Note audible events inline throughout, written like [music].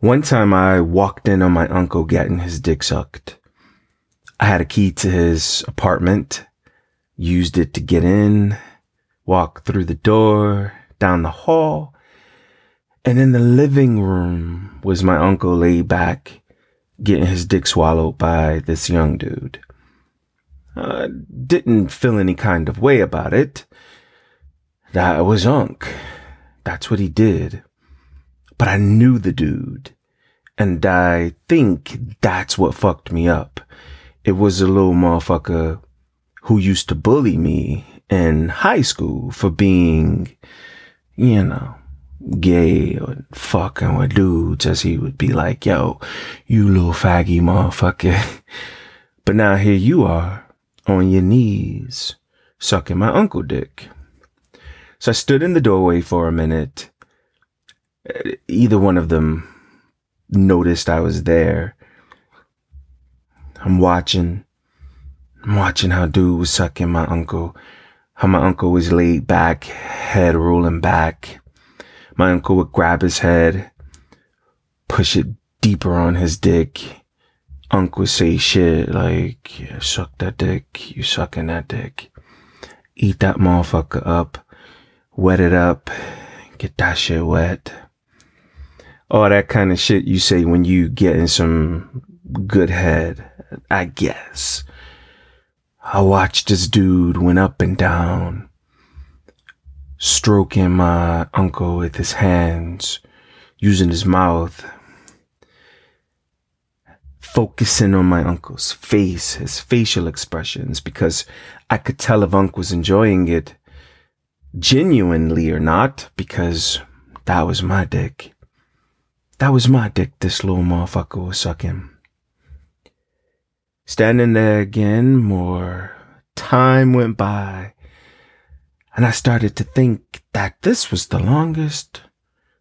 One time I walked in on my uncle getting his dick sucked. I had a key to his apartment, used it to get in, walk through the door, down the hall, and in the living room was my uncle laid back, getting his dick swallowed by this young dude. I didn't feel any kind of way about it. That was Unc. That's what he did but I knew the dude. And I think that's what fucked me up. It was a little motherfucker who used to bully me in high school for being, you know, gay or fucking with dudes as he would be like, yo, you little faggy motherfucker. [laughs] but now here you are on your knees sucking my uncle dick. So I stood in the doorway for a minute either one of them noticed I was there. I'm watching. I'm watching how dude was sucking my uncle. How my uncle was laid back, head rolling back. My uncle would grab his head, push it deeper on his dick. Uncle would say shit like, yeah, suck that dick, you sucking that dick. Eat that motherfucker up, wet it up, get that shit wet all that kind of shit you say when you get in some good head, I guess. I watched this dude went up and down, stroking my uncle with his hands, using his mouth, focusing on my uncle's face, his facial expressions, because I could tell if Uncle was enjoying it genuinely or not, because that was my dick. That was my dick this little motherfucker was sucking. Standing there again, more time went by, and I started to think that this was the longest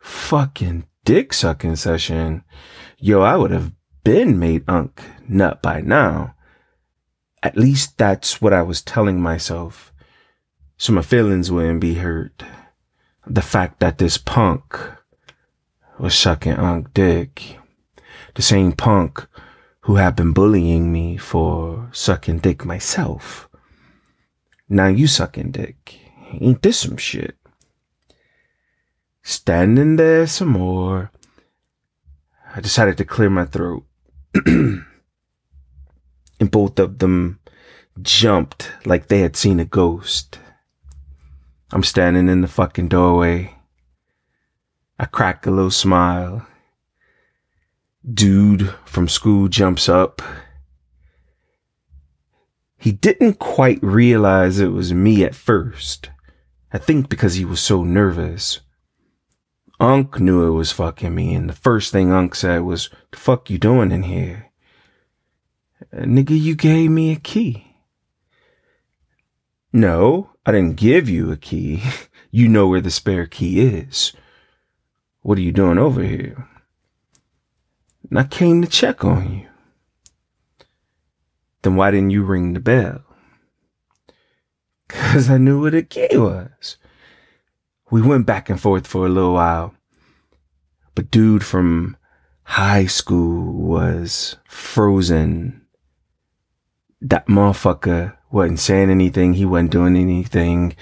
fucking dick sucking session. Yo, I would have been made Unc nut by now. At least that's what I was telling myself. So my feelings wouldn't be hurt. The fact that this punk was sucking Unc dick. The same punk who had been bullying me for sucking dick myself. Now you sucking dick. Ain't this some shit? Standing there some more. I decided to clear my throat. [clears throat] and both of them jumped like they had seen a ghost. I'm standing in the fucking doorway. I crack a little smile. Dude from school jumps up. He didn't quite realize it was me at first. I think because he was so nervous. Unc knew it was fucking me, and the first thing Unc said was, The fuck you doing in here? Uh, Nigga, you gave me a key. No, I didn't give you a key. [laughs] you know where the spare key is. What are you doing over here? And I came to check on you. Then why didn't you ring the bell? [laughs] Cause I knew what a key was. We went back and forth for a little while. But dude from high school was frozen. That motherfucker wasn't saying anything. He wasn't doing anything.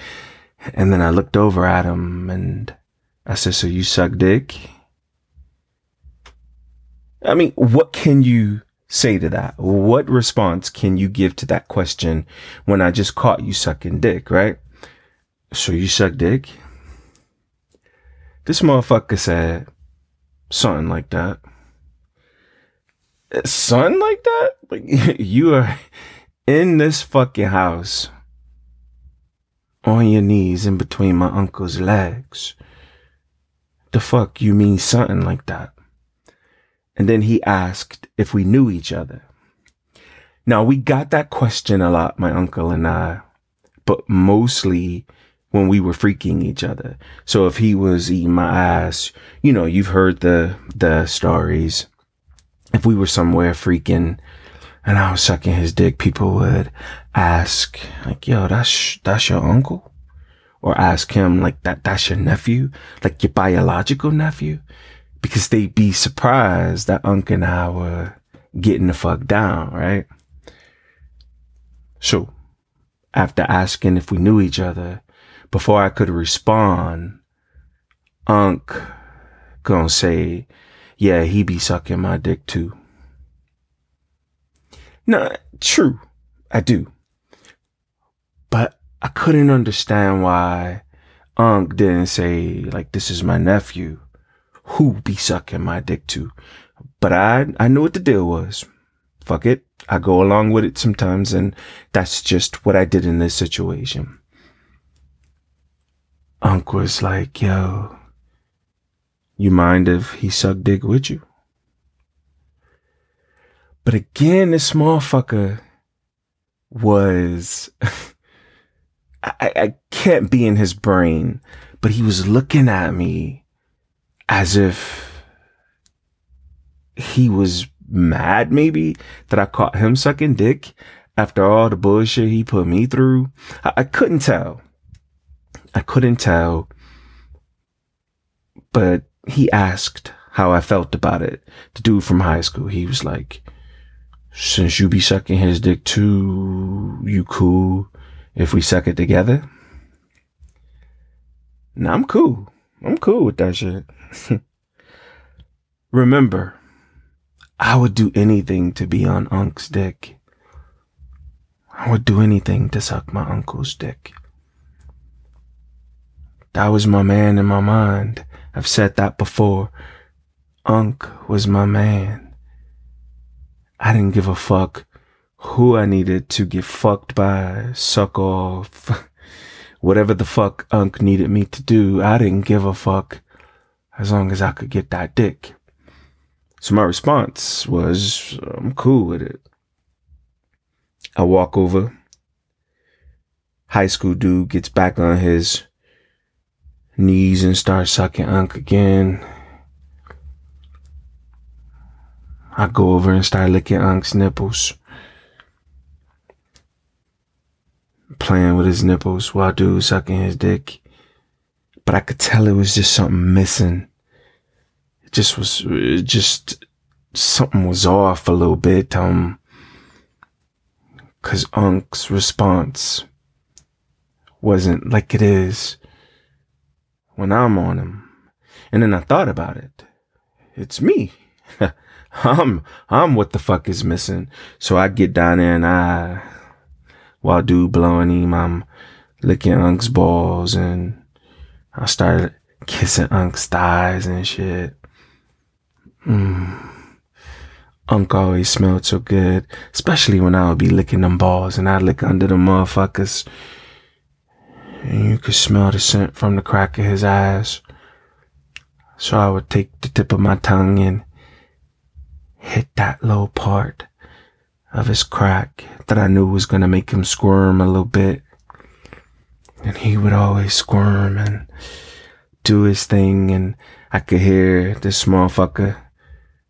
And then I looked over at him and I said, so you suck dick? I mean, what can you say to that? What response can you give to that question when I just caught you sucking dick, right? So you suck dick? This motherfucker said something like that. Something like that? Like, [laughs] you are in this fucking house on your knees in between my uncle's legs the fuck you mean something like that? And then he asked if we knew each other. Now we got that question a lot, my uncle and I, but mostly when we were freaking each other. So if he was eating my ass, you know, you've heard the, the stories. If we were somewhere freaking and I was sucking his dick, people would ask like, yo, that's, that's your uncle? Or ask him like that, that's your nephew, like your biological nephew. because they'd be surprised that Unc and I were getting the fuck down, right? So after asking if we knew each other, before I could respond, Unc gonna say, yeah, he be sucking my dick too. No, true, I do. But I couldn't understand why Unc didn't say, like, this is my nephew who be sucking my dick too. But I, I knew what the deal was. Fuck it. I go along with it sometimes and that's just what I did in this situation. Unc was like, yo, you mind if he sucked dick with you? But again, this motherfucker was, [laughs] I, I can't be in his brain, but he was looking at me as if he was mad maybe that I caught him sucking dick after all the bullshit he put me through. I, I couldn't tell. I couldn't tell. But he asked how I felt about it. The dude from high school, he was like, since you be sucking his dick too, you cool if we suck it together? Nah, I'm cool. I'm cool with that shit. [laughs] Remember, I would do anything to be on Unc's dick. I would do anything to suck my uncle's dick. That was my man in my mind. I've said that before. Unc was my man. I didn't give a fuck who I needed to get fucked by, suck off, [laughs] whatever the fuck Unc needed me to do. I didn't give a fuck as long as I could get that dick. So my response was, I'm cool with it. I walk over. High school dude gets back on his knees and starts sucking Unc again. I go over and start licking Unc's nipples. Playing with his nipples while dude sucking his dick. But I could tell it was just something missing It just was just something was off a little bit. Um, cause Unc's response wasn't like it is when I'm on him. And then I thought about it. It's me. [laughs] I'm, I'm what the fuck is missing. So I get down there and I, while dude blowing him, I'm licking Unc's balls and I started kissing Unc's thighs and shit. Mm. Unc always smelled so good, especially when I would be licking them balls and I'd lick under the motherfuckers. And you could smell the scent from the crack of his eyes. So I would take the tip of my tongue and hit that low part of his crack that I knew was gonna make him squirm a little bit. And he would always squirm and do his thing and I could hear this motherfucker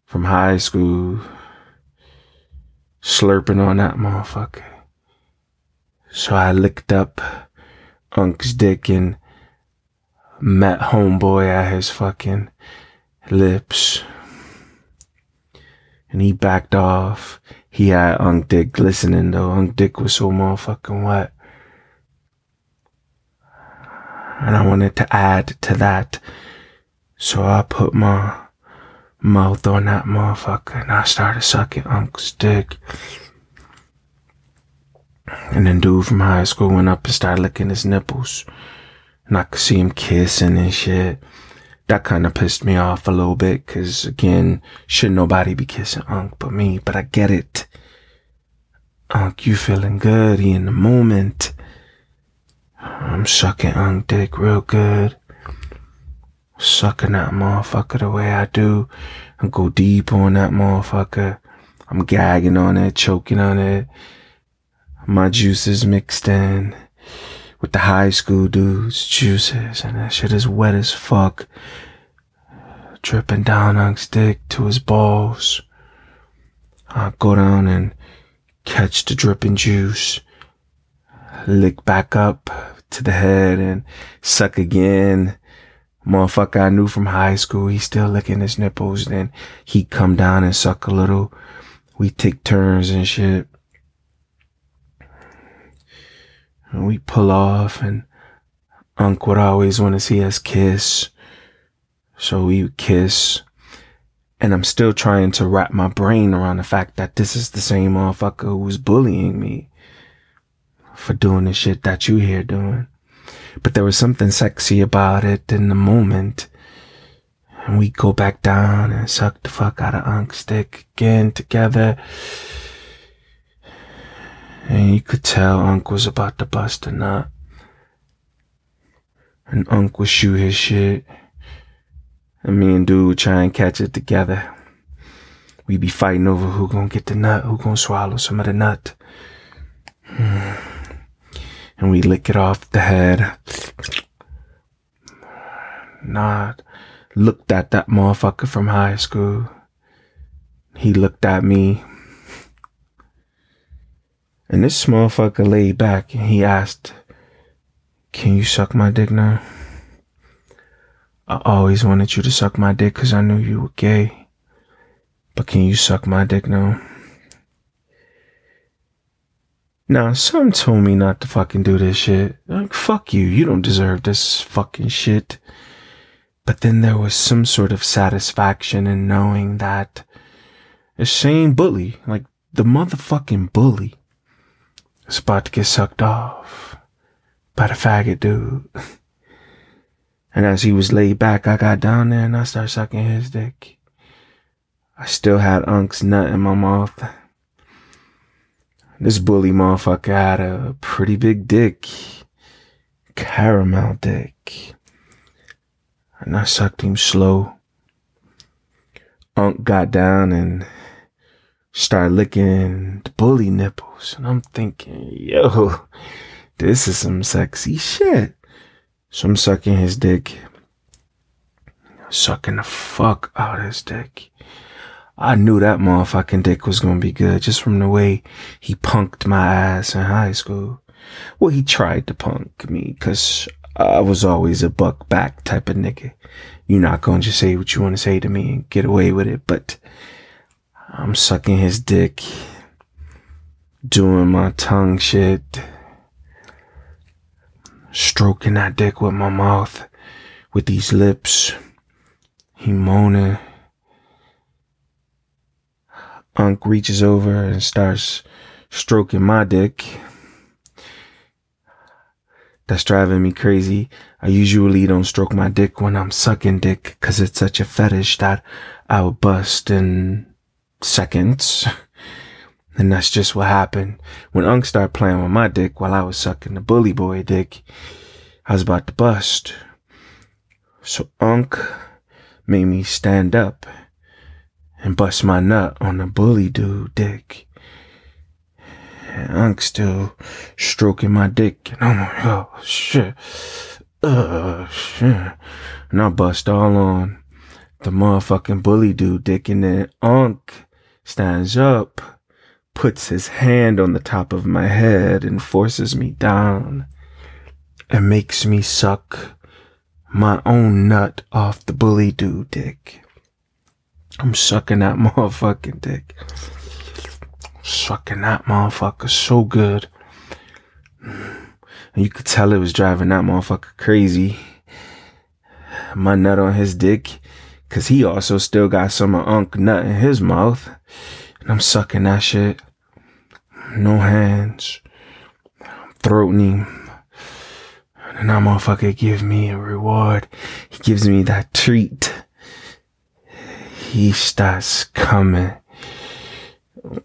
from high school slurping on that motherfucker. So I licked up Unc's dick and met homeboy at his fucking lips. And he backed off. He had Unc Dick glistening though. Unc Dick was so motherfucking wet. And I wanted to add to that. So I put my mouth on that motherfucker and I started sucking Unc's dick. And then dude from high school went up and started licking his nipples. And I could see him kissing and shit. That kind of pissed me off a little bit because again, should nobody be kissing Unc but me, but I get it. Unc, you feeling good, he in the moment. I'm sucking Unc dick real good sucking that motherfucker the way I do and go deep on that motherfucker. I'm gagging on it, choking on it. My juices mixed in with the high school dudes' juices and that shit is wet as fuck. Dripping down Unc's dick to his balls. I go down and catch the dripping juice, lick back up to the head and suck again Motherfucker I knew from high school, he still licking his nipples. Then he'd come down and suck a little. We take turns and shit. And we pull off and Unc would always want to see us kiss. So we would kiss. And I'm still trying to wrap my brain around the fact that this is the same motherfucker who was bullying me for doing the shit that you here doing. But there was something sexy about it in the moment. And we go back down and suck the fuck out of Unc's dick again together. And you could tell Unc was about to bust a nut. And Unc would shoot his shit. And me and dude would try and catch it together. We be fighting over who gonna get the nut, who gonna swallow some of the nut. [sighs] And we lick it off the head. [sighs] Not looked at that motherfucker from high school. He looked at me. And this motherfucker laid back and he asked, Can you suck my dick now? I always wanted you to suck my dick because I knew you were gay. But can you suck my dick now? Now, some told me not to fucking do this shit. Like, fuck you. You don't deserve this fucking shit. But then there was some sort of satisfaction in knowing that the same bully, like the motherfucking bully, is about to get sucked off by the faggot dude. And as he was laid back, I got down there and I started sucking his dick. I still had Unc's nut in my mouth. This bully motherfucker had a pretty big dick. Caramel dick. And I sucked him slow. Unc got down and started licking the bully nipples. And I'm thinking, yo, this is some sexy shit. So I'm sucking his dick. Sucking the fuck out of his dick. I knew that motherfucking dick was gonna be good just from the way he punked my ass in high school. Well, he tried to punk me because I was always a buck back type of nigga. You're not gonna just say what you want to say to me and get away with it, but I'm sucking his dick, doing my tongue shit stroking that dick with my mouth, with these lips. He moaning. Unc reaches over and starts stroking my dick. That's driving me crazy. I usually don't stroke my dick when I'm sucking dick because it's such a fetish that I would bust in seconds. And that's just what happened. When Unc started playing with my dick while I was sucking the bully boy dick, I was about to bust. So Unc made me stand up and bust my nut on the bully dude dick. And still stroking my dick. And I'm like, oh shit. Uh, shit. And I bust all on the motherfucking bully dude dick. And then Unc stands up puts his hand on the top of my head and forces me down and makes me suck my own nut off the bully dude dick. I'm sucking that [laughs] motherfucking dick. Sucking that motherfucker so good. And you could tell it was driving that motherfucker crazy. My nut on his dick. Cause he also still got some of nut in his mouth. And I'm sucking that shit. No hands. I'm throating him. And that motherfucker give me a reward. He gives me that treat. He starts coming.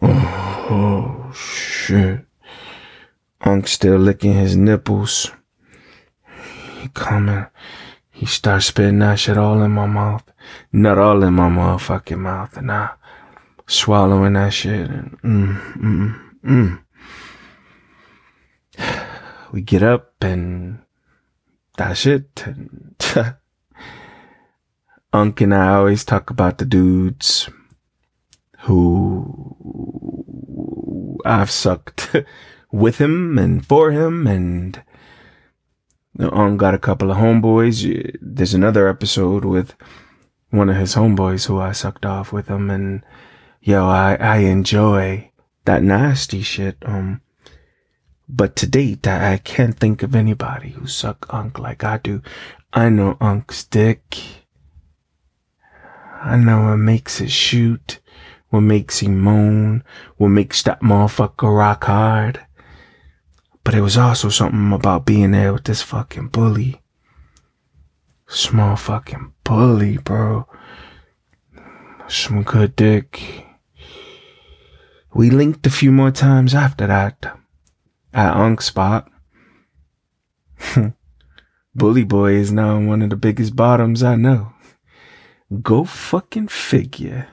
Oh, shit. Unc still licking his nipples. He coming. He starts spitting that shit all in my mouth. Not all in my motherfucking mouth. And I swallowing that shit. And mm, mm, mm. We get up and that's it. And [laughs] Unc and I always talk about the dudes who I've sucked [laughs] with him and for him and Um, got a couple of homeboys. There's another episode with one of his homeboys who I sucked off with him, and yo, I I enjoy that nasty shit. Um, but to date, I, I can't think of anybody who suck Unc like I do. I know Unc's dick. I know what makes it shoot, what makes him moan, what makes that motherfucker rock hard. But it was also something about being there with this fucking bully. Small fucking bully, bro. Some good dick. We linked a few more times after that at Unc Spot. [laughs] Bully Boy is now one of the biggest bottoms I know. Go fucking figure.